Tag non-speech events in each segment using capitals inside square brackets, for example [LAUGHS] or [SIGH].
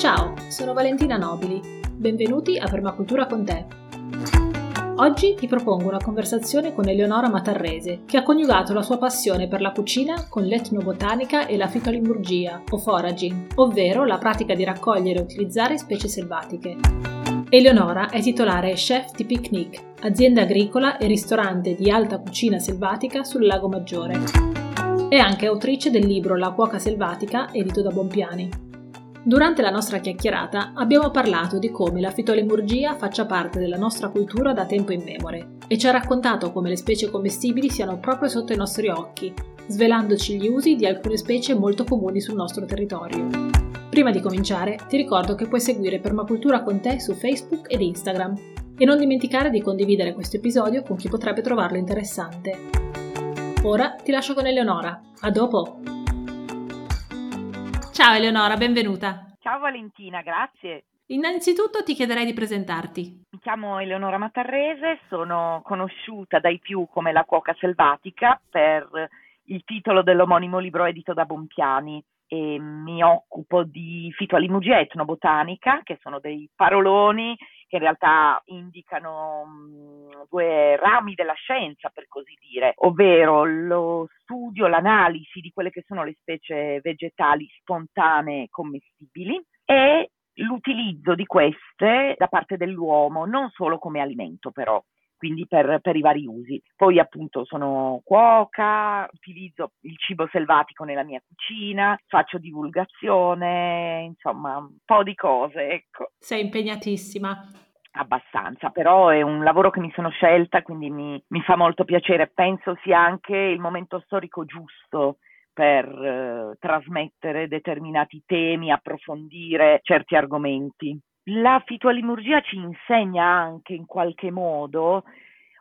Ciao, sono Valentina Nobili. Benvenuti a Permacultura con te. Oggi ti propongo una conversazione con Eleonora Matarrese, che ha coniugato la sua passione per la cucina con l'etnobotanica e la fitolimurgia, o foraging, ovvero la pratica di raccogliere e utilizzare specie selvatiche. Eleonora è titolare chef di Picnic, azienda agricola e ristorante di alta cucina selvatica sul Lago Maggiore. È anche autrice del libro La cuoca selvatica, edito da Bompiani. Durante la nostra chiacchierata abbiamo parlato di come la fitolemurgia faccia parte della nostra cultura da tempo immemore e ci ha raccontato come le specie commestibili siano proprio sotto i nostri occhi, svelandoci gli usi di alcune specie molto comuni sul nostro territorio. Prima di cominciare, ti ricordo che puoi seguire Permacultura con te su Facebook ed Instagram e non dimenticare di condividere questo episodio con chi potrebbe trovarlo interessante. Ora ti lascio con Eleonora. A dopo! Ciao Eleonora, benvenuta. Ciao Valentina, grazie. Innanzitutto ti chiederei di presentarti. Mi chiamo Eleonora Matarrese, sono conosciuta dai più come la cuoca selvatica per il titolo dell'omonimo libro edito da Bompiani e mi occupo di fitoalimugia etnobotanica, che sono dei paroloni che in realtà indicano mh, due rami della scienza, per così dire, ovvero lo studio, l'analisi di quelle che sono le specie vegetali spontanee commestibili e l'utilizzo di queste da parte dell'uomo, non solo come alimento però, quindi per, per, i vari usi. Poi appunto sono cuoca, utilizzo il cibo selvatico nella mia cucina, faccio divulgazione, insomma un po' di cose, ecco. Sei impegnatissima. Abbastanza, però è un lavoro che mi sono scelta, quindi mi, mi fa molto piacere. Penso sia anche il momento storico giusto per eh, trasmettere determinati temi, approfondire certi argomenti. La fitoalimurgia ci insegna anche in qualche modo,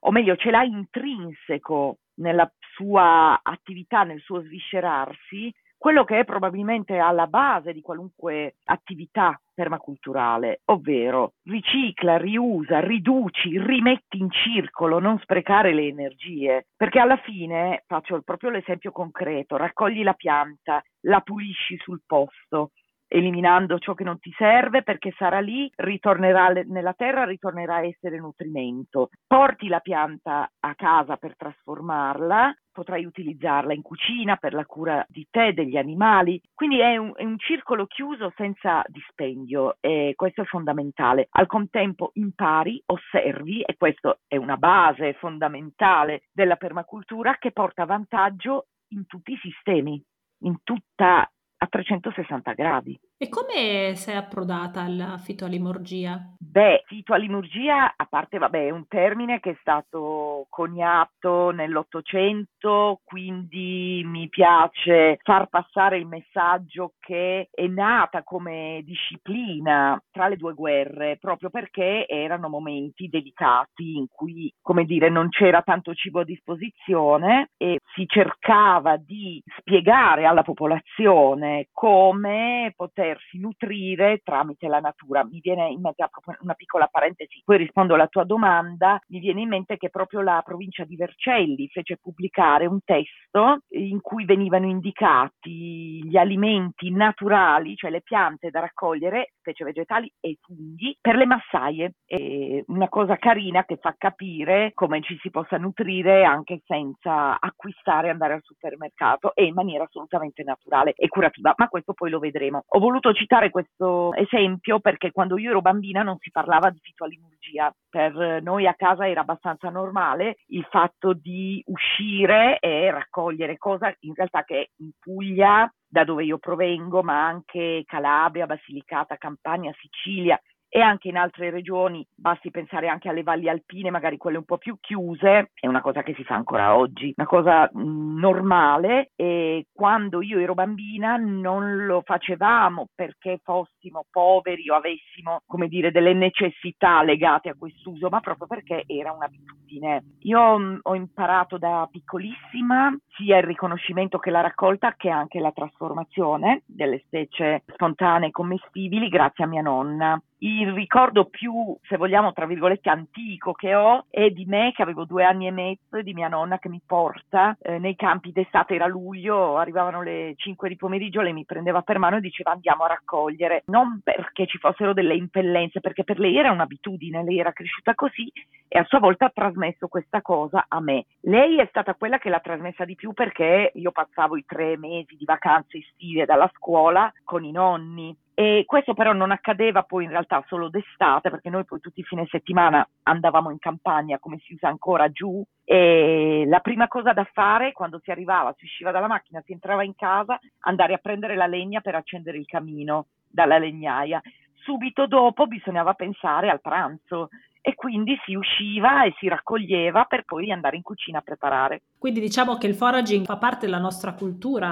o meglio ce l'ha intrinseco nella sua attività, nel suo sviscerarsi, quello che è probabilmente alla base di qualunque attività permaculturale, ovvero ricicla, riusa, riduci, rimetti in circolo, non sprecare le energie, perché alla fine, faccio proprio l'esempio concreto, raccogli la pianta, la pulisci sul posto, eliminando ciò che non ti serve perché sarà lì, ritornerà nella terra, ritornerà a essere nutrimento. Porti la pianta a casa per trasformarla, potrai utilizzarla in cucina per la cura di te, degli animali, quindi è un, è un circolo chiuso senza dispendio e questo è fondamentale. Al contempo impari, osservi e questo è una base fondamentale della permacultura che porta vantaggio in tutti i sistemi, in tutta a 360 gradi. E come sei approdata alla fitoalimurgia? Beh, fitoalimurgia, a parte, vabbè, è un termine che è stato coniato nell'Ottocento, quindi mi piace far passare il messaggio che è nata come disciplina tra le due guerre, proprio perché erano momenti delicati in cui, come dire, non c'era tanto cibo a disposizione e si cercava di spiegare alla popolazione come poter potersi nutrire tramite la natura. Mi viene in mente una piccola parentesi, poi rispondo alla tua domanda, mi viene in mente che proprio la provincia di Vercelli fece pubblicare un testo in cui venivano indicati gli alimenti naturali, cioè le piante da raccogliere, specie vegetali e funghi, per le massaie. È una cosa carina che fa capire come ci si possa nutrire anche senza acquistare andare al supermercato e in maniera assolutamente naturale e curativa, ma questo poi lo vedremo. Ho voluto voluto citare questo esempio perché quando io ero bambina non si parlava di fitoalimurgia. Per noi a casa era abbastanza normale il fatto di uscire e raccogliere cosa in realtà che in Puglia da dove io provengo, ma anche Calabria, Basilicata, Campania, Sicilia e anche in altre regioni, basti pensare anche alle valli alpine, magari quelle un po' più chiuse, è una cosa che si fa ancora oggi, una cosa mm, normale e quando io ero bambina non lo facevamo perché fossimo poveri o avessimo, come dire, delle necessità legate a quest'uso, ma proprio perché era un'abitudine. Io mm, ho imparato da piccolissima sia il riconoscimento che la raccolta che anche la trasformazione delle specie spontanee commestibili grazie a mia nonna il ricordo più, se vogliamo, tra virgolette, antico che ho è di me che avevo due anni e mezzo e di mia nonna che mi porta eh, nei campi d'estate, era luglio, arrivavano le 5 di pomeriggio, lei mi prendeva per mano e diceva andiamo a raccogliere, non perché ci fossero delle impellenze, perché per lei era un'abitudine, lei era cresciuta così e a sua volta ha trasmesso questa cosa a me. Lei è stata quella che l'ha trasmessa di più perché io passavo i tre mesi di vacanze estive dalla scuola con i nonni e questo però non accadeva poi in realtà solo d'estate, perché noi poi tutti i fine settimana andavamo in campagna, come si usa ancora giù, e la prima cosa da fare quando si arrivava, si usciva dalla macchina, si entrava in casa, andare a prendere la legna per accendere il camino dalla legnaia. Subito dopo bisognava pensare al pranzo e quindi si usciva e si raccoglieva per poi andare in cucina a preparare. Quindi diciamo che il foraging fa parte della nostra cultura,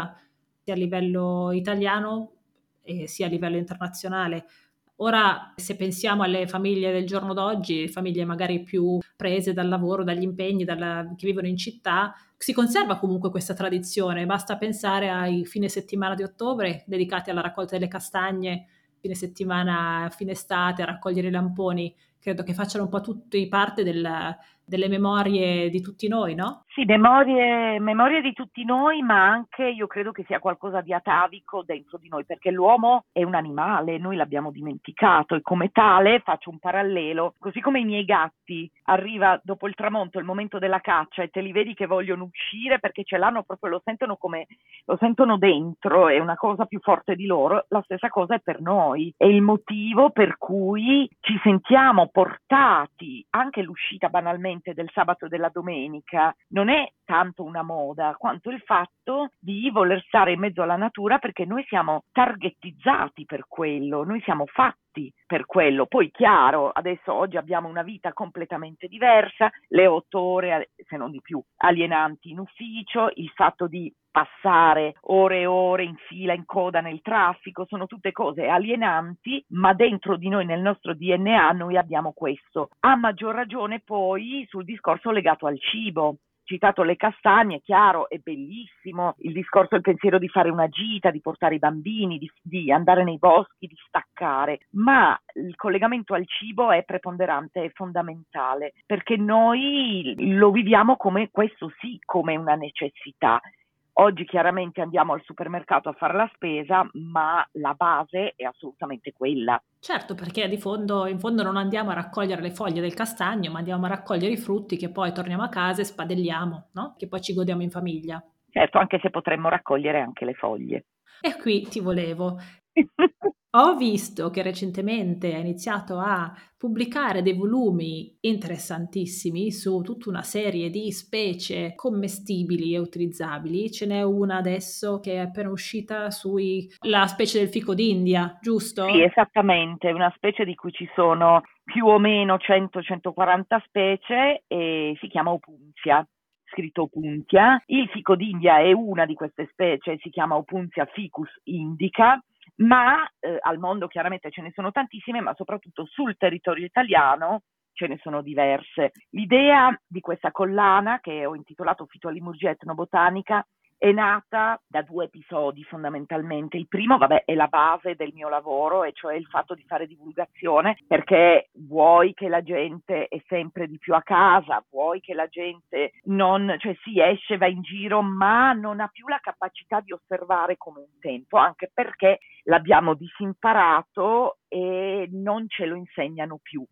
a livello italiano eh, sia a livello internazionale. Ora, se pensiamo alle famiglie del giorno d'oggi, famiglie magari più prese dal lavoro, dagli impegni, dalla, che vivono in città, si conserva comunque questa tradizione. Basta pensare ai fine settimana di ottobre dedicati alla raccolta delle castagne, fine settimana, fine estate, a raccogliere i lamponi. Credo che facciano un po' tutti parte del, delle memorie di tutti noi, no? Sì, memorie, memorie, di tutti noi, ma anche io credo che sia qualcosa di atavico dentro di noi, perché l'uomo è un animale, noi l'abbiamo dimenticato e come tale faccio un parallelo, così come i miei gatti arriva dopo il tramonto il momento della caccia e te li vedi che vogliono uscire perché ce l'hanno proprio, lo sentono come lo sentono dentro, è una cosa più forte di loro, la stessa cosa è per noi, è il motivo per cui ci sentiamo portati anche l'uscita banalmente del sabato e della domenica non è tanto una moda quanto il fatto di voler stare in mezzo alla natura perché noi siamo targettizzati per quello, noi siamo fatti per quello. Poi chiaro, adesso oggi abbiamo una vita completamente diversa, le otto ore, se non di più, alienanti in ufficio, il fatto di passare ore e ore in fila, in coda nel traffico, sono tutte cose alienanti, ma dentro di noi, nel nostro DNA, noi abbiamo questo. A maggior ragione poi sul discorso legato al cibo citato le castagne, chiaro, è bellissimo il discorso, il pensiero di fare una gita, di portare i bambini, di, di, andare nei boschi, di staccare, ma il collegamento al cibo è preponderante, è fondamentale, perché noi lo viviamo come questo sì, come una necessità. Oggi chiaramente andiamo al supermercato a fare la spesa, ma la base è assolutamente quella. Certo, perché di fondo, in fondo non andiamo a raccogliere le foglie del castagno, ma andiamo a raccogliere i frutti che poi torniamo a casa e spadelliamo, no? Che poi ci godiamo in famiglia. Certo, anche se potremmo raccogliere anche le foglie. E qui ti volevo. [LAUGHS] Ho visto che recentemente ha iniziato a pubblicare dei volumi interessantissimi su tutta una serie di specie commestibili e utilizzabili. Ce n'è una adesso che è appena uscita sulla specie del fico d'India, giusto? Sì, esattamente, una specie di cui ci sono più o meno 100-140 specie e si chiama Opuntia scritto Opuntia. Il fico d'India è una di queste specie, si chiama Opuntia ficus indica ma eh, al mondo chiaramente ce ne sono tantissime, ma soprattutto sul territorio italiano ce ne sono diverse. L'idea di questa collana, che ho intitolato Fitolimurgia etnobotanica, è nata da due episodi fondamentalmente. Il primo, vabbè, è la base del mio lavoro, e cioè il fatto di fare divulgazione, perché vuoi che la gente è sempre di più a casa, vuoi che la gente non, cioè si esce, va in giro, ma non ha più la capacità di osservare come un tempo, anche perché l'abbiamo disimparato e non ce lo insegnano più.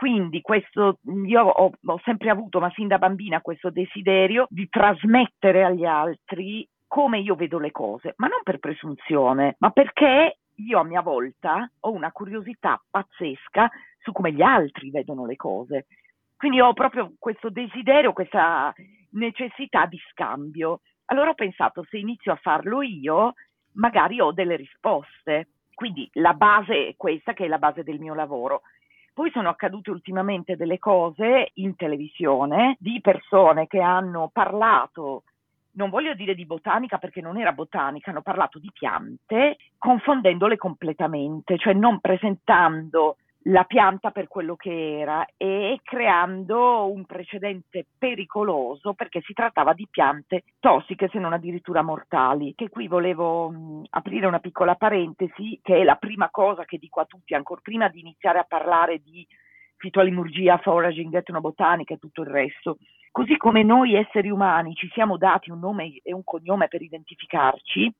Quindi questo, io ho, ho sempre avuto, ma sin da bambina, questo desiderio di trasmettere agli altri come io vedo le cose, ma non per presunzione, ma perché io a mia volta ho una curiosità pazzesca su come gli altri vedono le cose. Quindi ho proprio questo desiderio, questa necessità di scambio. Allora ho pensato, se inizio a farlo io, magari ho delle risposte. Quindi la base è questa, che è la base del mio lavoro. Poi sono accadute ultimamente delle cose in televisione di persone che hanno parlato non voglio dire di botanica perché non era botanica, hanno parlato di piante confondendole completamente, cioè non presentando la pianta per quello che era e creando un precedente pericoloso perché si trattava di piante tossiche se non addirittura mortali. Che qui volevo mh, aprire una piccola parentesi che è la prima cosa che dico a tutti ancora prima di iniziare a parlare di fitolimurgia, foraging, etnobotanica e tutto il resto. Così come noi esseri umani ci siamo dati un nome e un cognome per identificarci,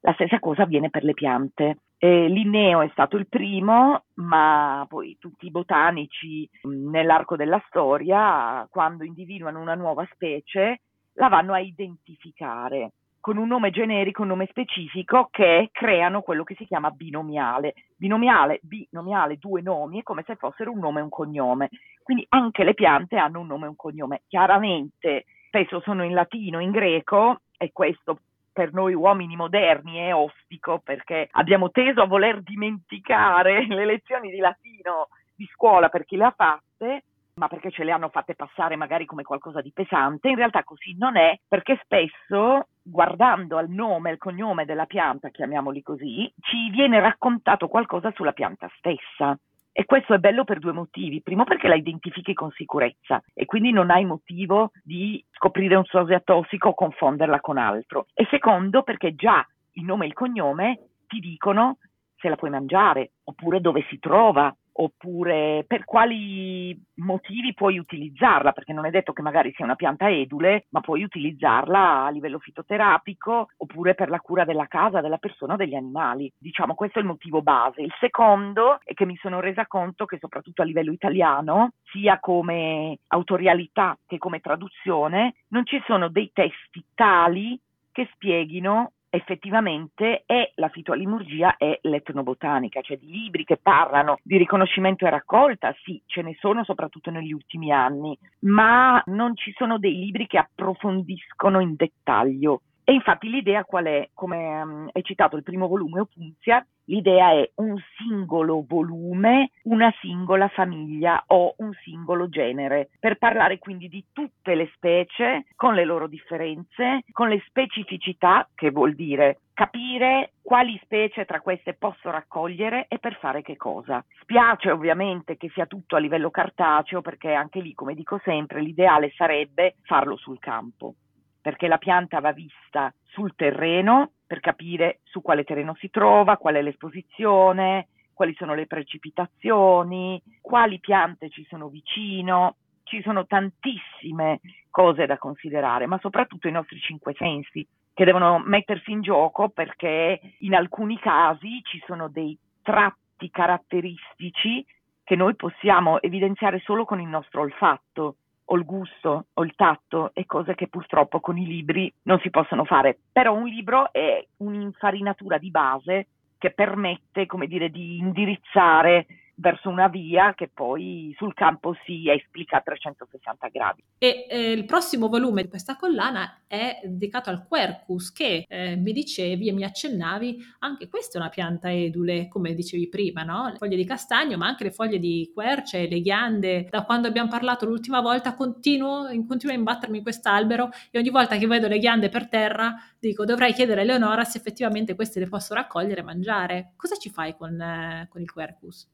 la stessa cosa avviene per le piante. Eh, Linneo è stato il primo, ma poi tutti i botanici nell'arco della storia, quando individuano una nuova specie, la vanno a identificare con un nome generico, un nome specifico che creano quello che si chiama binomiale. Binomiale, binomiale, due nomi, è come se fossero un nome e un cognome. Quindi anche le piante hanno un nome e un cognome. Chiaramente spesso sono in latino, in greco, e questo per noi uomini moderni è ostico perché abbiamo teso a voler dimenticare [LAUGHS] le lezioni di latino di scuola per chi le ha fatte, ma perché ce le hanno fatte passare magari come qualcosa di pesante, in realtà così non è, perché spesso guardando al nome, al cognome della pianta, chiamiamoli così, ci viene raccontato qualcosa sulla pianta stessa. E questo è bello per due motivi. Primo perché la identifichi con sicurezza e quindi non hai motivo di scoprire un sosia tossico o confonderla con altro. E secondo perché già il nome e il cognome ti dicono se la puoi mangiare oppure dove si trova oppure per quali motivi puoi utilizzarla, perché non è detto che magari sia una pianta edule, ma puoi utilizzarla a livello fitoterapico oppure per la cura della casa, della persona o degli animali. Diciamo questo è il motivo base. Il secondo è che mi sono resa conto che soprattutto a livello italiano, sia come autorialità che come traduzione, non ci sono dei testi tali che spieghino effettivamente è la fitoalimurgia e l'etnobotanica, cioè di libri che parlano di riconoscimento e raccolta, sì, ce ne sono soprattutto negli ultimi anni, ma non ci sono dei libri che approfondiscono in dettaglio. E infatti l'idea qual è? Come um, è citato il primo volume Opunzia, L'idea è un singolo volume, una singola famiglia o un singolo genere, per parlare quindi di tutte le specie con le loro differenze, con le specificità, che vuol dire capire quali specie tra queste posso raccogliere e per fare che cosa. Spiace ovviamente che sia tutto a livello cartaceo perché anche lì, come dico sempre, l'ideale sarebbe farlo sul campo, perché la pianta va vista sul terreno per capire su quale terreno si trova, qual è l'esposizione, quali sono le precipitazioni, quali piante ci sono vicino. Ci sono tantissime cose da considerare, ma soprattutto i nostri cinque sensi che devono mettersi in gioco perché in alcuni casi ci sono dei tratti caratteristici che noi possiamo evidenziare solo con il nostro olfatto o il gusto o il tatto e cose che purtroppo con i libri non si possono fare. Però un libro è un'infarinatura di base che permette, come dire, di indirizzare verso una via che poi sul campo si esplica a 360 gradi. E eh, il prossimo volume di questa collana è dedicato al quercus che eh, mi dicevi e mi accennavi, anche questa è una pianta edule, come dicevi prima, no? Le foglie di castagno, ma anche le foglie di querce, le ghiande. Da quando abbiamo parlato l'ultima volta continuo, continuo a imbattermi in quest'albero e ogni volta che vedo le ghiande per terra dico dovrei chiedere a Eleonora se effettivamente queste le posso raccogliere e mangiare. Cosa ci fai con, eh, con il quercus?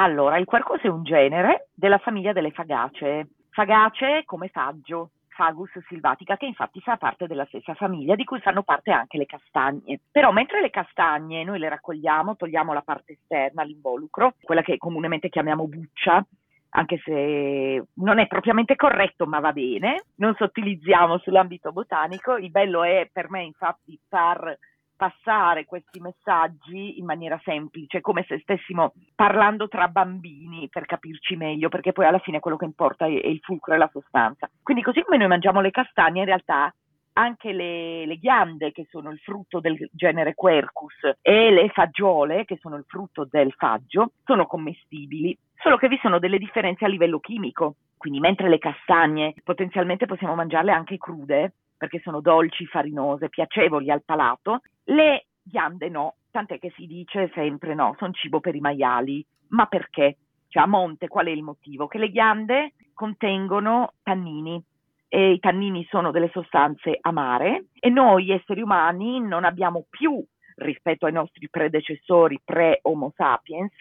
Allora, il quercus è un genere della famiglia delle fagacee. Fagacee come faggio, Fagus silvatica, che infatti fa parte della stessa famiglia, di cui fanno parte anche le castagne. Però mentre le castagne noi le raccogliamo, togliamo la parte esterna, l'involucro, quella che comunemente chiamiamo buccia, anche se non è propriamente corretto, ma va bene, non sottilizziamo sull'ambito botanico. Il bello è per me infatti far passare questi messaggi in maniera semplice, come se stessimo parlando tra bambini per capirci meglio, perché poi alla fine quello che importa è, il fulcro e la sostanza. Quindi così come noi mangiamo le castagne, in realtà anche le, le, ghiande, che sono il frutto del genere Quercus, e le fagiole, che sono il frutto del faggio, sono commestibili, solo che vi sono delle differenze a livello chimico. Quindi mentre le castagne potenzialmente possiamo mangiarle anche crude, perché sono dolci, farinose, piacevoli al palato, le ghiande no, tant'è che si dice sempre no, sono cibo per i maiali. Ma perché? Cioè a monte qual è il motivo? Che le ghiande contengono tannini e i tannini sono delle sostanze amare e noi esseri umani non abbiamo più rispetto ai nostri predecessori pre-Homo sapiens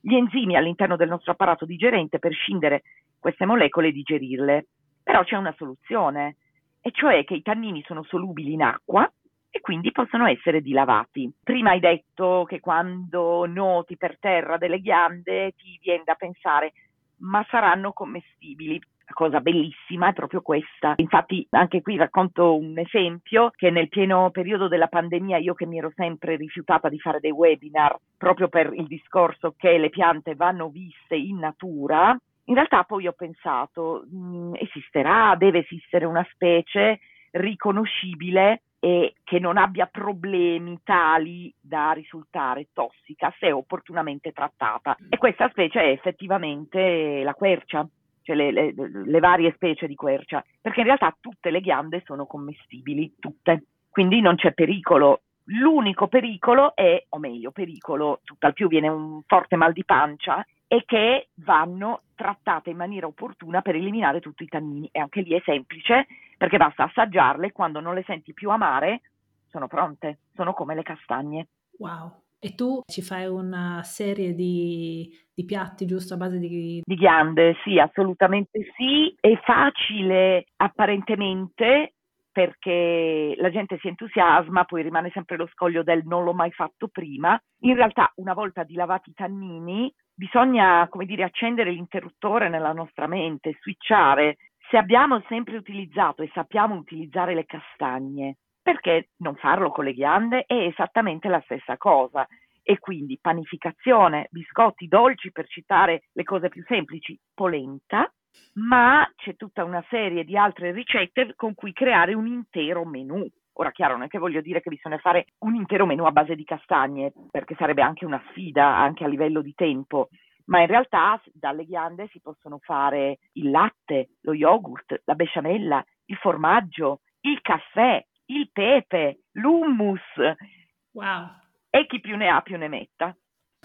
gli enzimi all'interno del nostro apparato digerente per scindere queste molecole e digerirle. Però c'è una soluzione, e cioè che i tannini sono solubili in acqua e quindi possono essere dilavati. Prima hai detto che quando noti per terra delle ghiande ti viene da pensare ma saranno commestibili. La cosa bellissima è proprio questa. Infatti anche qui racconto un esempio che nel pieno periodo della pandemia io che mi ero sempre rifiutata di fare dei webinar proprio per il discorso che le piante vanno viste in natura, in realtà poi ho pensato mh, mm, esisterà, deve esistere una specie riconoscibile e che non abbia problemi tali da risultare tossica se opportunamente trattata. E questa specie è effettivamente la quercia, cioè le, le, le varie specie di quercia, perché in realtà tutte le ghiande sono commestibili, tutte, quindi non c'è pericolo. L'unico pericolo è, o meglio, pericolo, tutt'al più viene un forte mal di pancia e che vanno trattate in maniera opportuna per eliminare tutti i tannini. E anche lì è semplice perché basta assaggiarle quando non le senti più amare, sono pronte, sono come le castagne. Wow. E tu ci fai una serie di, di piatti giusto a base di... Di ghiande, sì, assolutamente sì. È facile apparentemente perché la gente si entusiasma, poi rimane sempre lo scoglio del non l'ho mai fatto prima. In realtà, una volta dilavati i tannini, bisogna, come dire, accendere l'interruttore nella nostra mente, switchare. Se abbiamo sempre utilizzato e sappiamo utilizzare le castagne, perché non farlo con le ghiande? È esattamente la stessa cosa. E quindi panificazione, biscotti dolci, per citare le cose più semplici, polenta, ma c'è tutta una serie di altre ricette con cui creare un intero menù. Ora, chiaro, non è che voglio dire che bisogna fare un intero menù a base di castagne, perché sarebbe anche una sfida, anche a livello di tempo, ma in realtà dalle ghiande si possono fare il latte, lo yogurt, la besciamella, il formaggio, il caffè, il pepe, l'hummus. Wow. E chi più ne ha più ne metta.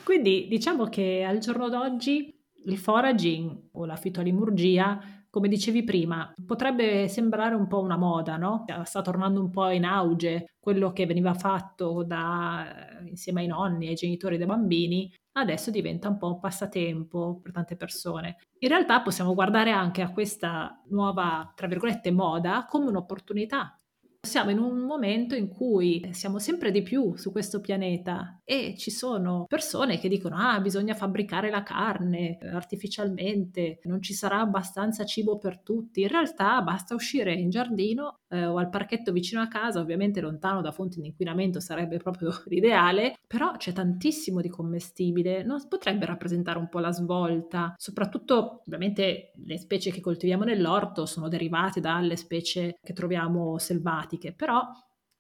Quindi diciamo che al giorno d'oggi il foraging o la fitolimurgia come dicevi prima, potrebbe sembrare un po' una moda, no? Sta tornando un po' in auge quello che veniva fatto da, insieme ai nonni, ai genitori dei bambini, adesso diventa un po' un passatempo per tante persone. In realtà possiamo guardare anche a questa nuova, tra virgolette, moda come un'opportunità siamo in un momento in cui siamo sempre di più su questo pianeta e ci sono persone che dicono ah bisogna fabbricare la carne artificialmente, non ci sarà abbastanza cibo per tutti. In realtà basta uscire in giardino eh, o al parchetto vicino a casa, ovviamente lontano da fonti di inquinamento sarebbe proprio [LAUGHS] l'ideale, però c'è tantissimo di commestibile, non potrebbe rappresentare un po' la svolta, soprattutto ovviamente le specie che coltiviamo nell'orto sono derivate dalle specie che troviamo selvatiche però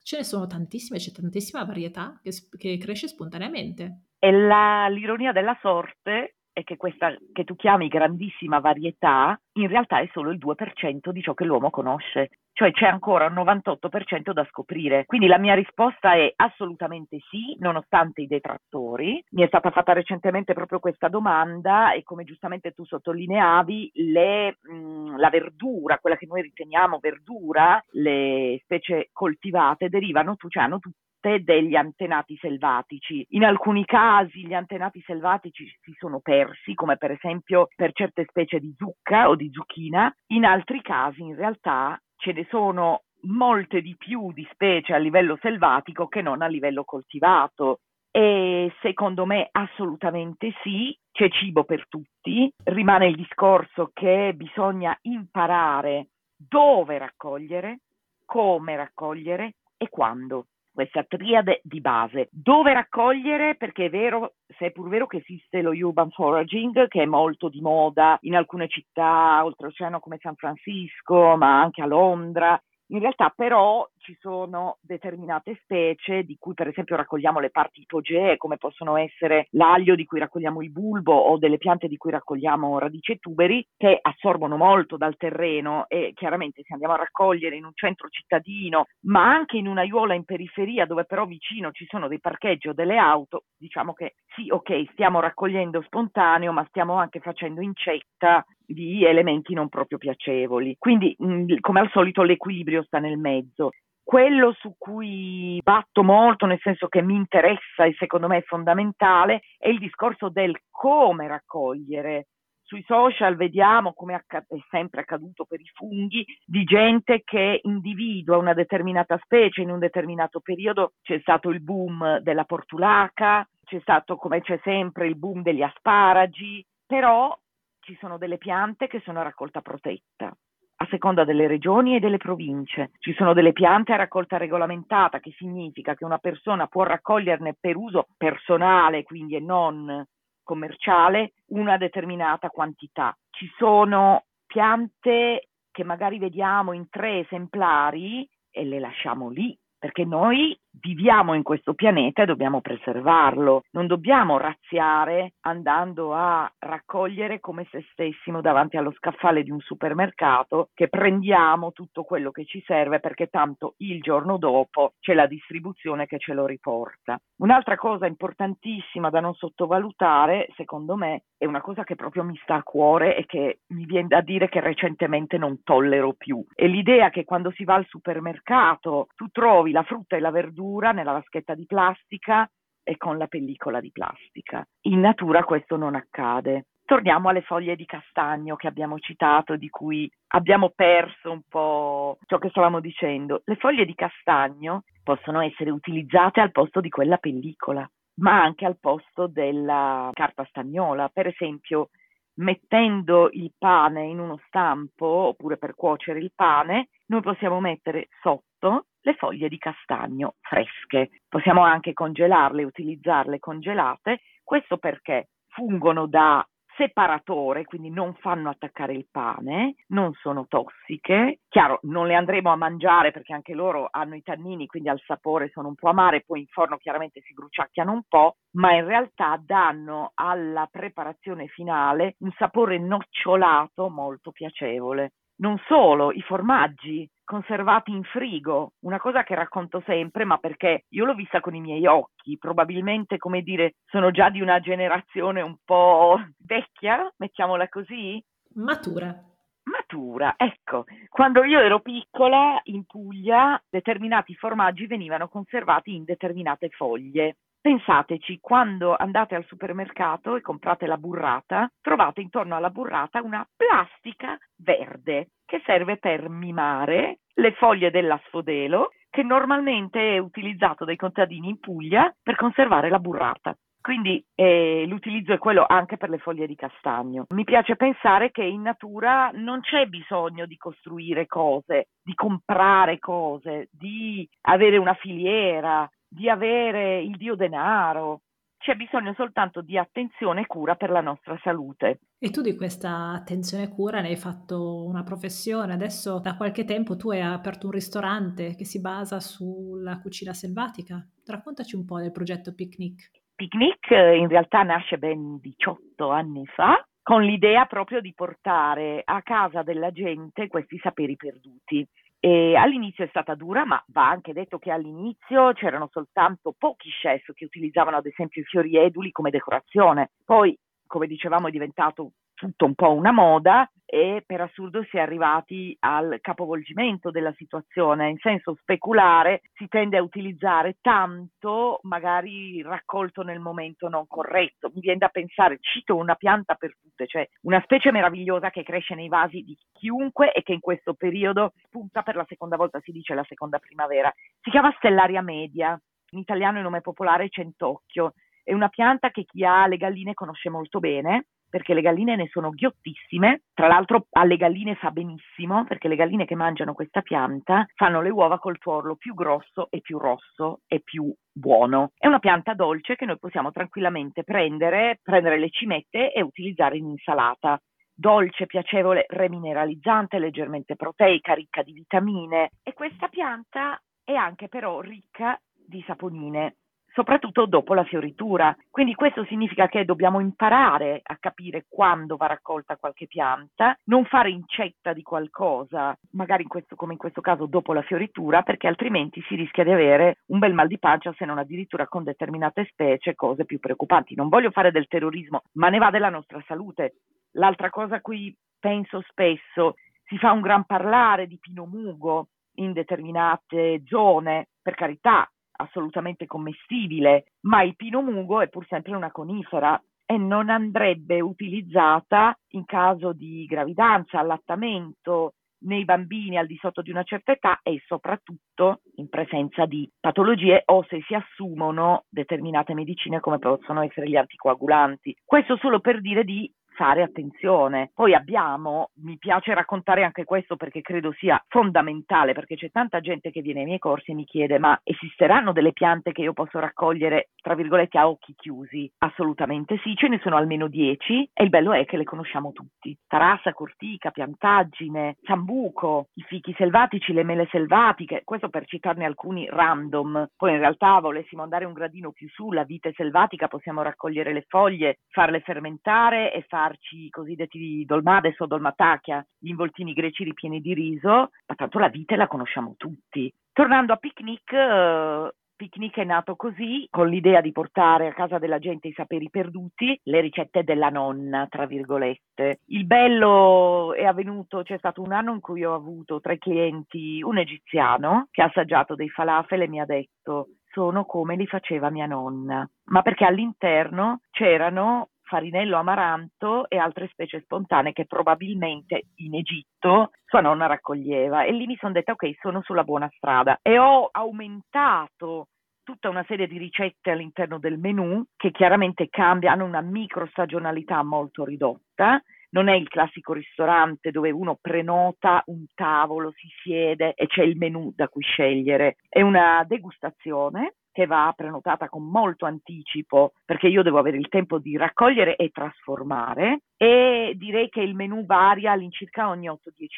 ce ne sono tantissime, c'è tantissima varietà che, che cresce spontaneamente. E la, l'ironia della sorte è che questa che tu chiami grandissima varietà in realtà è solo il 2% di ciò che l'uomo conosce, cioè c'è ancora un 98% da scoprire. Quindi la mia risposta è assolutamente sì, nonostante i detrattori. Mi è stata fatta recentemente proprio questa domanda e come giustamente tu sottolineavi, le, mh, la verdura, quella che noi riteniamo verdura, le specie coltivate derivano, cioè hanno tutte degli antenati selvatici. In alcuni casi gli antenati selvatici si sono persi, come per esempio per certe specie di zucca o di zucchina, in altri casi in realtà ce ne sono molte di più di specie a livello selvatico che non a livello coltivato. E secondo me assolutamente sì, c'è cibo per tutti, rimane il discorso che bisogna imparare dove raccogliere, come raccogliere e quando questa triade di base. Dove raccogliere? Perché è vero, se è pur vero che esiste lo urban foraging, che è molto di moda in alcune città oltreoceano come San Francisco, ma anche a Londra, in realtà però ci sono determinate specie di cui per esempio raccogliamo le parti ipogee, come possono essere l'aglio di cui raccogliamo il bulbo o delle piante di cui raccogliamo radici e tuberi, che assorbono molto dal terreno e chiaramente se andiamo a raccogliere in un centro cittadino, ma anche in un'aiuola in periferia dove però vicino ci sono dei parcheggi o delle auto, diciamo che sì, ok, stiamo raccogliendo spontaneo, ma stiamo anche facendo incetta di elementi non proprio piacevoli. Quindi, mh, come al solito, l'equilibrio sta nel mezzo. quello su cui batto molto, nel senso che mi interessa e secondo me è fondamentale, è il discorso del come raccogliere sui social vediamo, come è sempre accaduto per i funghi, di gente che individua una determinata specie in un determinato periodo. C'è stato il boom della portulaca, c'è stato, come c'è sempre, il boom degli asparagi, però ci sono delle piante che sono a raccolta protetta a seconda delle regioni e delle province. Ci sono delle piante a raccolta regolamentata, che significa che una persona può raccoglierne per uso personale, quindi e non commerciale una determinata quantità. Ci sono piante che magari vediamo in tre esemplari e le lasciamo lì perché noi viviamo in questo pianeta e dobbiamo preservarlo, non dobbiamo razziare andando a raccogliere come se stessimo davanti allo scaffale di un supermercato che prendiamo tutto quello che ci serve perché tanto il giorno dopo c'è la distribuzione che ce lo riporta. Un'altra cosa importantissima da non sottovalutare, secondo me, è una cosa che proprio mi sta a cuore e che mi viene da dire che recentemente non tollero più. È l'idea che quando si va al supermercato tu trovi la frutta e la verdura nella vaschetta di plastica e con la pellicola di plastica. In natura questo non accade. Torniamo alle foglie di castagno che abbiamo citato, di cui abbiamo perso un po' ciò che stavamo dicendo. Le foglie di castagno possono essere utilizzate al posto di quella pellicola ma anche al posto della carta stagnola. Per esempio, mettendo il pane in uno stampo oppure per cuocere il pane, noi possiamo mettere sotto le foglie di castagno fresche. Possiamo anche congelarle, utilizzarle congelate. Questo perché fungono da separatore, quindi non fanno attaccare il pane, non sono tossiche. Chiaro, non le andremo a mangiare perché anche loro hanno i tannini, quindi al sapore sono un po' amare, poi in forno chiaramente si bruciacchiano un po', ma in realtà danno alla preparazione finale un sapore nocciolato molto piacevole. Non solo, i formaggi conservati in frigo, una cosa che racconto sempre, ma perché io l'ho vista con i miei occhi, probabilmente, come dire, sono già di una generazione un po' vecchia, mettiamola così. Matura. Matura, ecco, quando io ero piccola in Puglia determinati formaggi venivano conservati in determinate foglie. Pensateci, quando andate al supermercato e comprate la burrata, trovate intorno alla burrata una plastica verde che serve per mimare le foglie dell'asfodelo che normalmente è utilizzato dai contadini in Puglia per conservare la burrata. Quindi eh, l'utilizzo è quello anche per le foglie di castagno. Mi piace pensare che in natura non c'è bisogno di costruire cose, di comprare cose, di avere una filiera, di avere il dio denaro, c'è bisogno soltanto di attenzione e cura per la nostra salute. E tu di questa attenzione e cura ne hai fatto una professione. Adesso da qualche tempo tu hai aperto un ristorante che si basa sulla cucina selvatica. Raccontaci un po' del progetto Picnic. Picnic eh, in realtà nasce ben 18 anni fa con l'idea proprio di portare a casa della gente questi saperi perduti. E all'inizio è stata dura, ma va anche detto che all'inizio c'erano soltanto pochi chef che utilizzavano ad esempio i fiori eduli come decorazione. Poi, come dicevamo, è diventato tutto un po' una moda e per assurdo si è arrivati al capovolgimento della situazione. In senso speculare si tende a utilizzare tanto, magari raccolto nel momento non corretto. Mi viene da pensare, cito una pianta per tutte, cioè una specie meravigliosa che cresce nei vasi di chiunque e che in questo periodo spunta per la seconda volta, si dice la seconda primavera. Si chiama Stellaria media, in italiano il nome popolare è centocchio. È una pianta che chi ha le galline conosce molto bene perché le galline ne sono ghiottissime, tra l'altro alle galline fa benissimo perché le galline che mangiano questa pianta fanno le uova col tuorlo più grosso e più rosso e più buono. È una pianta dolce che noi possiamo tranquillamente prendere, prendere le cimette e utilizzare in insalata. Dolce, piacevole, remineralizzante, leggermente proteica, ricca di vitamine. E questa pianta è anche però ricca di saponine soprattutto dopo la fioritura. Quindi questo significa che dobbiamo imparare a capire quando va raccolta qualche pianta, non fare incetta di qualcosa, magari in questo, come in questo caso dopo la fioritura, perché altrimenti si rischia di avere un bel mal di pancia, se non addirittura con determinate specie, cose più preoccupanti. Non voglio fare del terrorismo, ma ne va della nostra salute. L'altra cosa a cui penso spesso, si fa un gran parlare di pino mugo, in determinate zone, per carità, assolutamente commestibile, ma il pino mugo è pur sempre una conifera e non andrebbe utilizzata in caso di gravidanza, allattamento, nei bambini al di sotto di una certa età e soprattutto in presenza di patologie o se si assumono determinate medicine come possono essere gli anticoagulanti. Questo solo per dire di fare attenzione. Poi abbiamo, mi piace raccontare anche questo perché credo sia fondamentale, perché c'è tanta gente che viene ai miei corsi e mi chiede ma esisteranno delle piante che io posso raccogliere, tra virgolette, a occhi chiusi? Assolutamente sì, ce ne sono almeno dieci e il bello è che le conosciamo tutti. Tarassa, cortica, piantaggine, sambuco, i fichi selvatici, le mele selvatiche, questo per citarne alcuni random. Poi in realtà volessimo andare un gradino più su, la vite selvatica, possiamo raccogliere le foglie, farle fermentare e fare farci i cosiddetti dolmades o dolmatacchia, gli involtini greci ripieni di riso, ma tanto la vite la conosciamo tutti. Tornando a picnic, eh, Picnic è nato così, con l'idea di portare a casa della gente i saperi perduti, le ricette della nonna, tra virgolette. Il bello è avvenuto, c'è stato un anno in cui ho avuto tra i clienti un egiziano che ha assaggiato dei falafel e mi ha detto sono come li faceva mia nonna, ma perché all'interno c'erano farinello amaranto e altre specie spontanee che probabilmente in Egitto sua nonna raccoglieva. E lì mi sono detta ok sono sulla buona strada e ho aumentato tutta una serie di ricette all'interno del menù che chiaramente cambia, hanno una micro stagionalità molto ridotta. Non è il classico ristorante dove uno prenota un tavolo, si siede e c'è il menù da cui scegliere. È una degustazione che va prenotata con molto anticipo perché io devo avere il tempo di raccogliere e trasformare e direi che il menù varia all'incirca ogni 8-10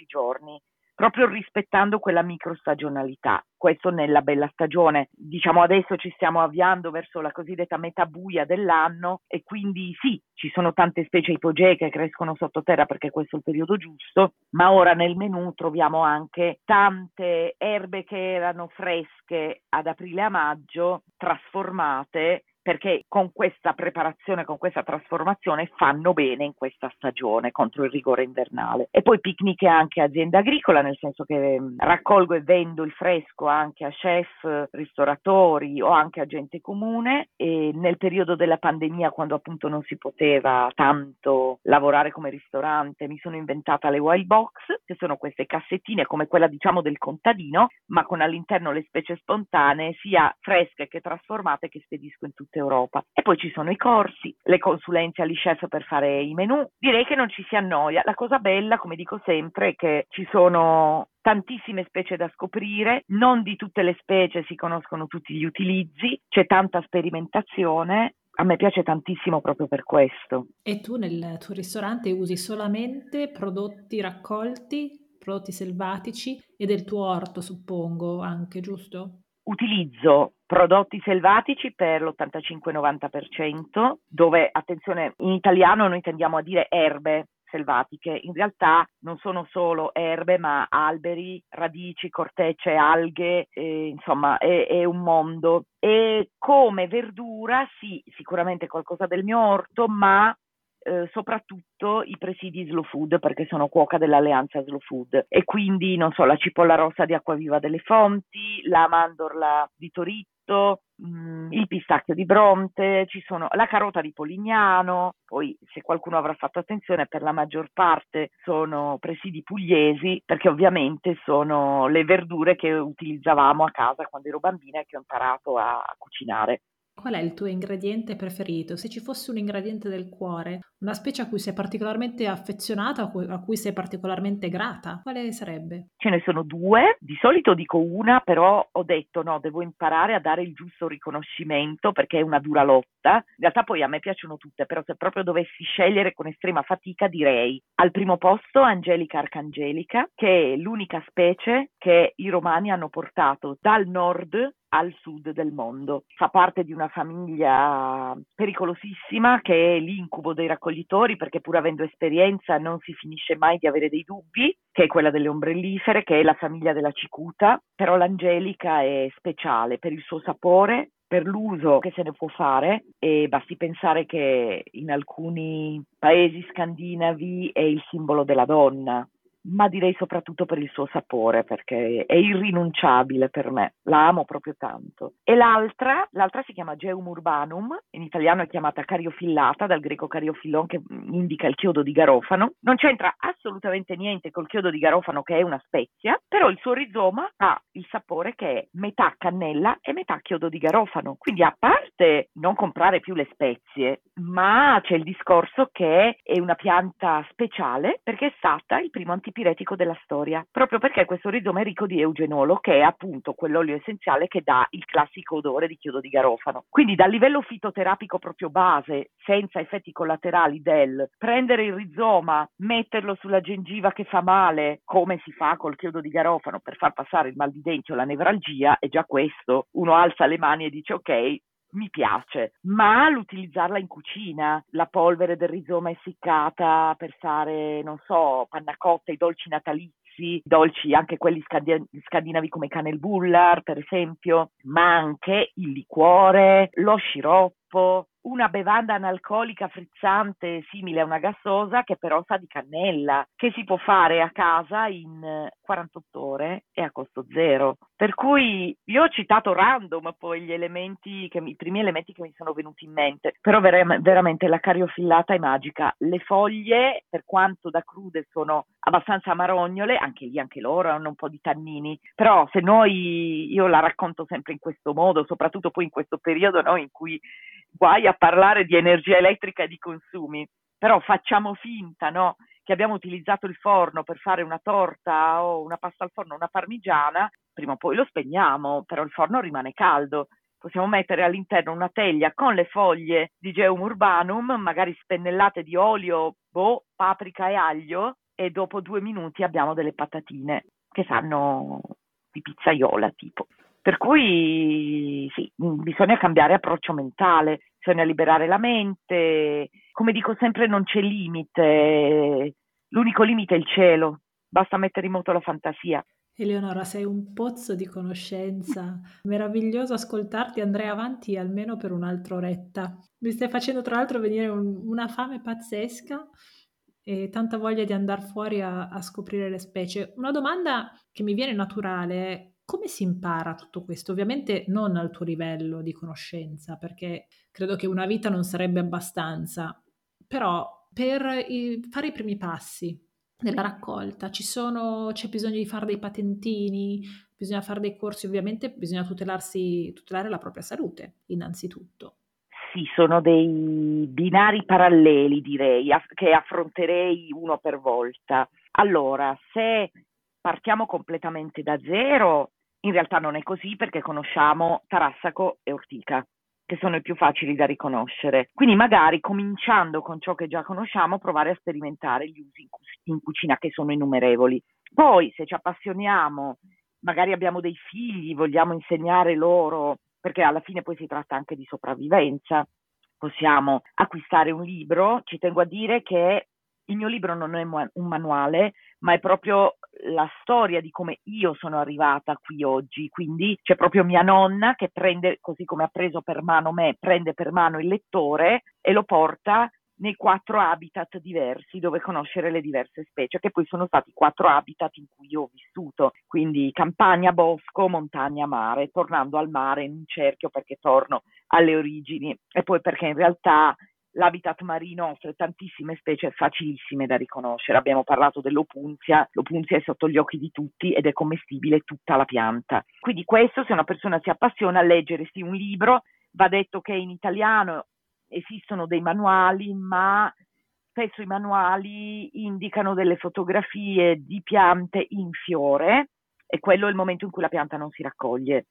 giorni proprio rispettando quella microstagionalità. Questo nella bella stagione. Diciamo adesso ci stiamo avviando verso la cosiddetta metà buia dell'anno e quindi sì, ci sono tante specie ipogee che crescono sottoterra perché questo è il periodo giusto, ma ora nel menù troviamo anche tante erbe che erano fresche ad aprile a maggio, trasformate perché con questa preparazione, con questa trasformazione fanno bene in questa stagione contro il rigore invernale. E poi picnic è anche azienda agricola, nel senso che mm, raccolgo e vendo il fresco anche a chef, ristoratori o anche a gente comune e nel periodo della pandemia, quando appunto non si poteva tanto lavorare come ristorante, mi sono inventata le wild box, che sono queste cassettine come quella diciamo del contadino, ma con all'interno le specie spontanee sia fresche che trasformate che spedisco in tutto tutta Europa. E poi ci sono i corsi, le consulenze agli chef per fare i menù. Direi che non ci si annoia. La cosa bella, come dico sempre, è che ci sono tantissime specie da scoprire, non di tutte le specie si conoscono tutti gli utilizzi, c'è tanta sperimentazione. A me piace tantissimo proprio per questo. E tu nel tuo ristorante usi solamente prodotti raccolti, prodotti selvatici e del tuo orto, suppongo, anche, giusto? Utilizzo prodotti selvatici per l'85-90%, dove, attenzione, in italiano noi tendiamo a dire erbe selvatiche, in realtà non sono solo erbe ma alberi, radici, cortecce, alghe, eh, insomma è, è, un mondo. E come verdura sì, sicuramente qualcosa del mio orto, ma eh, soprattutto i presidi slow food perché sono cuoca dell'alleanza slow food e quindi non so la cipolla rossa di Acquaviva delle Fonti, la mandorla di Toritto, mh, mm, il pistacchio di Bronte, ci sono la carota di Polignano, poi se qualcuno avrà fatto attenzione per la maggior parte sono presidi pugliesi perché ovviamente sono le verdure che utilizzavamo a casa quando ero bambina e che ho imparato a cucinare. Qual è il tuo ingrediente preferito? Se ci fosse un ingrediente del cuore, una specie a cui sei particolarmente affezionata, cui, a cui sei particolarmente grata, quale sarebbe? Ce ne sono due, di solito dico una, però ho detto no, devo imparare a dare il giusto riconoscimento perché è una dura lotta. In realtà poi a me piacciono tutte, però se proprio dovessi scegliere con estrema fatica direi al primo posto Angelica Arcangelica, che è l'unica specie che i romani hanno portato dal nord al sud del mondo. Fa parte di una famiglia pericolosissima che è l'incubo dei raccoglitori perché pur avendo esperienza non si finisce mai di avere dei dubbi, che è quella delle ombrellifere, che è la famiglia della cicuta, però l'angelica è speciale per il suo sapore, per l'uso che se ne può fare e basti pensare che in alcuni paesi scandinavi è il simbolo della donna ma direi soprattutto per il suo sapore, perché è irrinunciabile per me, la amo proprio tanto. E l'altra, l'altra si chiama Geum urbanum, in italiano è chiamata cariofillata, dal greco cariofillon che indica il chiodo di garofano. Non c'entra assolutamente niente col chiodo di garofano che è una spezia, però il suo rizoma ha il sapore che è metà cannella e metà chiodo di garofano. Quindi a parte non comprare più le spezie, ma c'è il discorso che è una pianta speciale perché è stata il primo antipiretico della storia, proprio perché questo rizoma è ricco di eugenolo, che è appunto quell'olio essenziale che dà il classico odore di chiodo di garofano. Quindi dal livello fitoterapico proprio base, senza effetti collaterali del prendere il rizoma, metterlo sulla gengiva che fa male, come si fa col chiodo di garofano per far passare il mal di denti o la nevralgia, è già questo. Uno alza le mani e dice ok, mi piace, ma l'utilizzarla in cucina, la polvere del rizoma essiccata per fare, non so, panna cotta, i dolci natalizi, dolci anche quelli scandinavi come canelbullar per esempio, ma anche il liquore, lo sciroppo, una bevanda analcolica frizzante simile a una gassosa che però sa di cannella, che si può fare a casa in 48 ore e a costo zero. Per cui io ho citato random poi gli elementi, che, i primi elementi che mi sono venuti in mente, però ver- veramente la cariofillata è magica. Le foglie, per quanto da crude sono abbastanza amarognole, anche lì anche loro hanno un po' di tannini, però se noi, io la racconto sempre in questo modo, soprattutto poi in questo periodo no, in cui guai a parlare di energia elettrica e di consumi, però facciamo finta no, che abbiamo utilizzato il forno per fare una torta o una pasta al forno, una parmigiana, prima o poi lo spegniamo, però il forno rimane caldo. Possiamo mettere all'interno una teglia con le foglie di Geum urbanum, magari spennellate di olio, boh, paprika e aglio, e dopo due minuti abbiamo delle patatine che fanno di pizzaiola tipo. Per cui sì, bisogna cambiare approccio mentale, bisogna liberare la mente. Come dico sempre, non c'è limite, l'unico limite è il cielo, basta mettere in moto la fantasia. Eleonora, sei un pozzo di conoscenza. Meraviglioso ascoltarti, andrei avanti almeno per un'altra oretta. Mi stai facendo tra l'altro venire un, una fame pazzesca e tanta voglia di andare fuori a, a scoprire le specie. Una domanda che mi viene naturale è come si impara tutto questo? Ovviamente non al tuo livello di conoscenza, perché credo che una vita non sarebbe abbastanza, però per i, fare i primi passi nella raccolta sono, c'è bisogno di fare dei patentini, bisogna fare dei corsi, ovviamente bisogna tutelare la propria salute innanzitutto. Sì, sono dei binari paralleli direi, che affronterei uno per volta. Allora, se partiamo completamente da zero, in realtà non è così perché conosciamo Tarassaco e Ortica, che sono i più facili da riconoscere. Quindi magari cominciando con ciò che già conosciamo, provare a sperimentare gli usi in cucina che sono innumerevoli. Poi se ci appassioniamo, magari abbiamo dei figli, vogliamo insegnare loro, perché alla fine poi si tratta anche di sopravvivenza, possiamo acquistare un libro. Ci tengo a dire che il mio libro non è un manuale, ma è proprio la storia di come io sono arrivata qui oggi. Quindi c'è proprio mia nonna che prende, così come ha preso per mano me, prende per mano il lettore e lo porta nei quattro habitat diversi dove conoscere le diverse specie, che poi sono stati quattro habitat in cui io ho vissuto, quindi campagna, bosco, montagna, mare, tornando al mare in un cerchio perché torno alle origini e poi perché in realtà l'habitat marino offre tantissime specie facilissime da riconoscere. Abbiamo parlato dell'opunzia, l'opunzia è sotto gli occhi di tutti ed è commestibile tutta la pianta. Quindi questo, se una persona si appassiona a leggere sì un libro, va detto che in italiano esistono dei manuali, ma spesso i manuali indicano delle fotografie di piante in fiore e quello è il momento in cui la pianta non si raccoglie.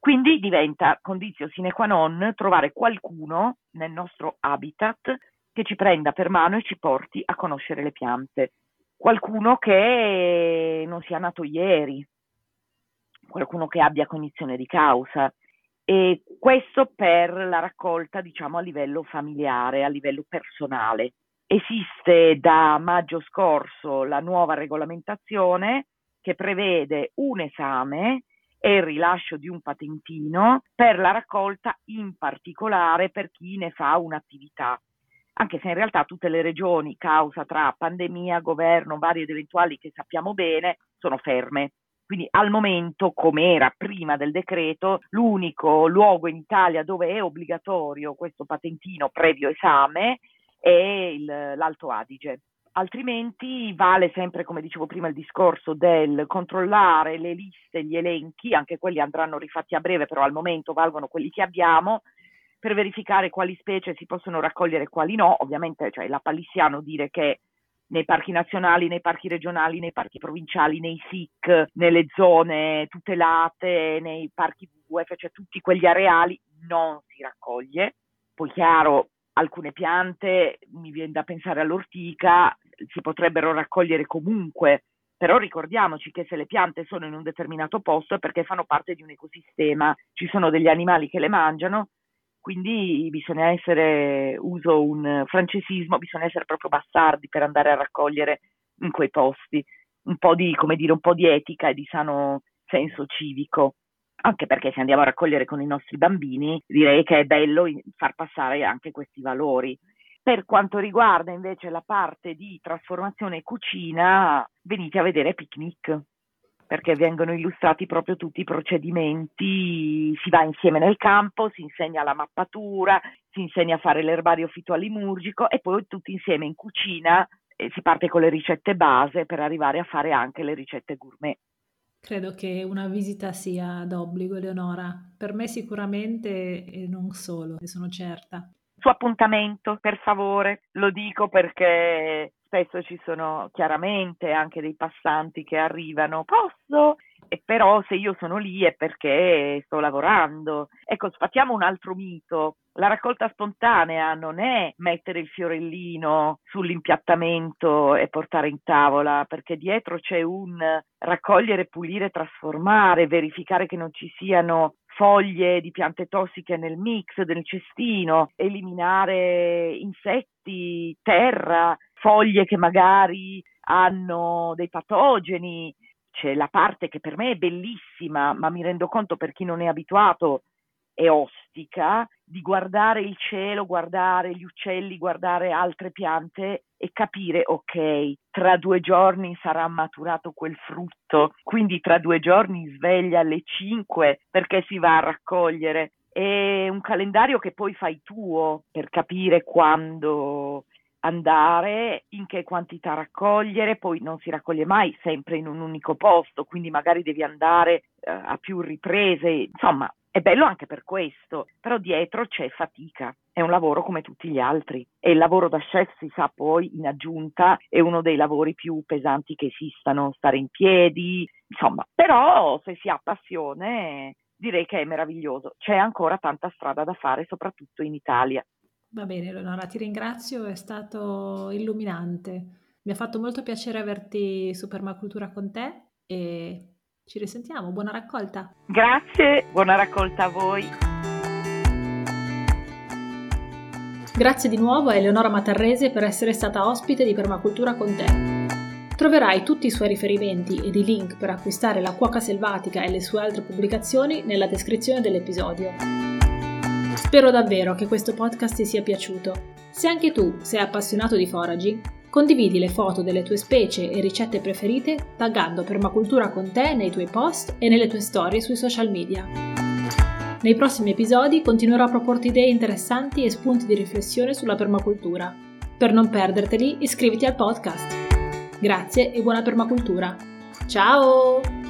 Quindi diventa condizione sine qua non trovare qualcuno nel nostro habitat che ci prenda per mano e ci porti a conoscere le piante. Qualcuno che non sia nato ieri, qualcuno che abbia cognizione di causa. E questo per la raccolta, diciamo, a livello familiare, a livello personale. Esiste da maggio scorso la nuova regolamentazione che prevede un esame e il rilascio di un patentino per la raccolta in particolare per chi ne fa un'attività. anche se in realtà tutte le regioni, causa tra pandemia, governo, vari ed eventuali che sappiamo bene, sono ferme. Quindi al momento, come era prima del decreto, l'unico luogo in Italia dove è obbligatorio questo patentino previo esame è il, l'Alto Adige. Altrimenti vale sempre, come dicevo prima, il discorso del controllare le liste, gli elenchi, anche quelli andranno rifatti a breve, però al momento valgono quelli che abbiamo, per verificare quali specie si possono raccogliere e quali no. Ovviamente cioè, la palissiano dire che nei parchi nazionali, nei parchi regionali, nei parchi provinciali, nei SIC, nelle zone tutelate, nei parchi WWF, cioè tutti quegli areali non si raccoglie. Poi chiaro, alcune piante, mi viene da pensare all'ortica, si potrebbero raccogliere comunque, però ricordiamoci che se le piante sono in un determinato posto è perché fanno parte di un ecosistema, ci sono degli animali che le mangiano quindi bisogna essere, uso un francesismo, bisogna essere proprio bastardi per andare a raccogliere in quei posti, un po' di, come dire, un po' di etica e di sano senso civico. Anche perché se andiamo a raccogliere con i nostri bambini, direi che è bello far passare anche questi valori. Per quanto riguarda invece la parte di trasformazione e cucina, venite a vedere Picnic perché vengono illustrati proprio tutti i procedimenti, si va insieme nel campo, si insegna la mappatura, si insegna a fare l'erbario fitoalimurgico e poi tutti insieme in cucina si parte con le ricette base per arrivare a fare anche le ricette gourmet. Credo che una visita sia d'obbligo, Eleonora. Per me sicuramente e non solo, ne sono certa. Su appuntamento, per favore, lo dico perché spesso ci sono chiaramente anche dei passanti che arrivano, posso? E però se io sono lì è perché sto lavorando. Ecco, sfattiamo un altro mito. La raccolta spontanea non è mettere il fiorellino sull'impiattamento e portare in tavola, perché dietro c'è un raccogliere, pulire, trasformare, verificare che non ci siano foglie di piante tossiche nel mix del cestino, eliminare insetti, terra, foglie che magari hanno dei patogeni, c'è la parte che per me è bellissima, ma mi rendo conto per chi non è abituato è ostica, di guardare il cielo, guardare gli uccelli, guardare altre piante e capire, ok, tra due giorni sarà maturato quel frutto, quindi tra due giorni sveglia alle 5 perché si va a raccogliere. È un calendario che poi fai tuo per capire quando andare, in che quantità raccogliere, poi non si raccoglie mai sempre in un unico posto, quindi magari devi andare eh, a più riprese, insomma è bello anche per questo, però dietro c'è fatica, è un lavoro come tutti gli altri e il lavoro da chef si sa poi in aggiunta è uno dei lavori più pesanti che esistano, stare in piedi, insomma, però se si ha passione direi che è meraviglioso, c'è ancora tanta strada da fare soprattutto in Italia. Va bene, Leonora, ti ringrazio, è stato illuminante. Mi ha fatto molto piacere averti su Permacultura con te e ci risentiamo. Buona raccolta. Grazie, buona raccolta a voi. Grazie di nuovo a Eleonora Matarrese per essere stata ospite di Permacultura con te. Troverai tutti i suoi riferimenti ed i link per acquistare la cuoca selvatica e le sue altre pubblicazioni nella descrizione dell'episodio. Spero davvero che questo podcast ti sia piaciuto. Se anche tu sei appassionato di foraging, condividi le foto delle tue specie e ricette preferite taggando Permacultura con te nei tuoi post e nelle tue storie sui social media. Nei prossimi episodi continuerò a proporti idee interessanti e spunti di riflessione sulla permacultura. Per non perderteli, iscriviti al podcast. Grazie e buona permacultura. Ciao!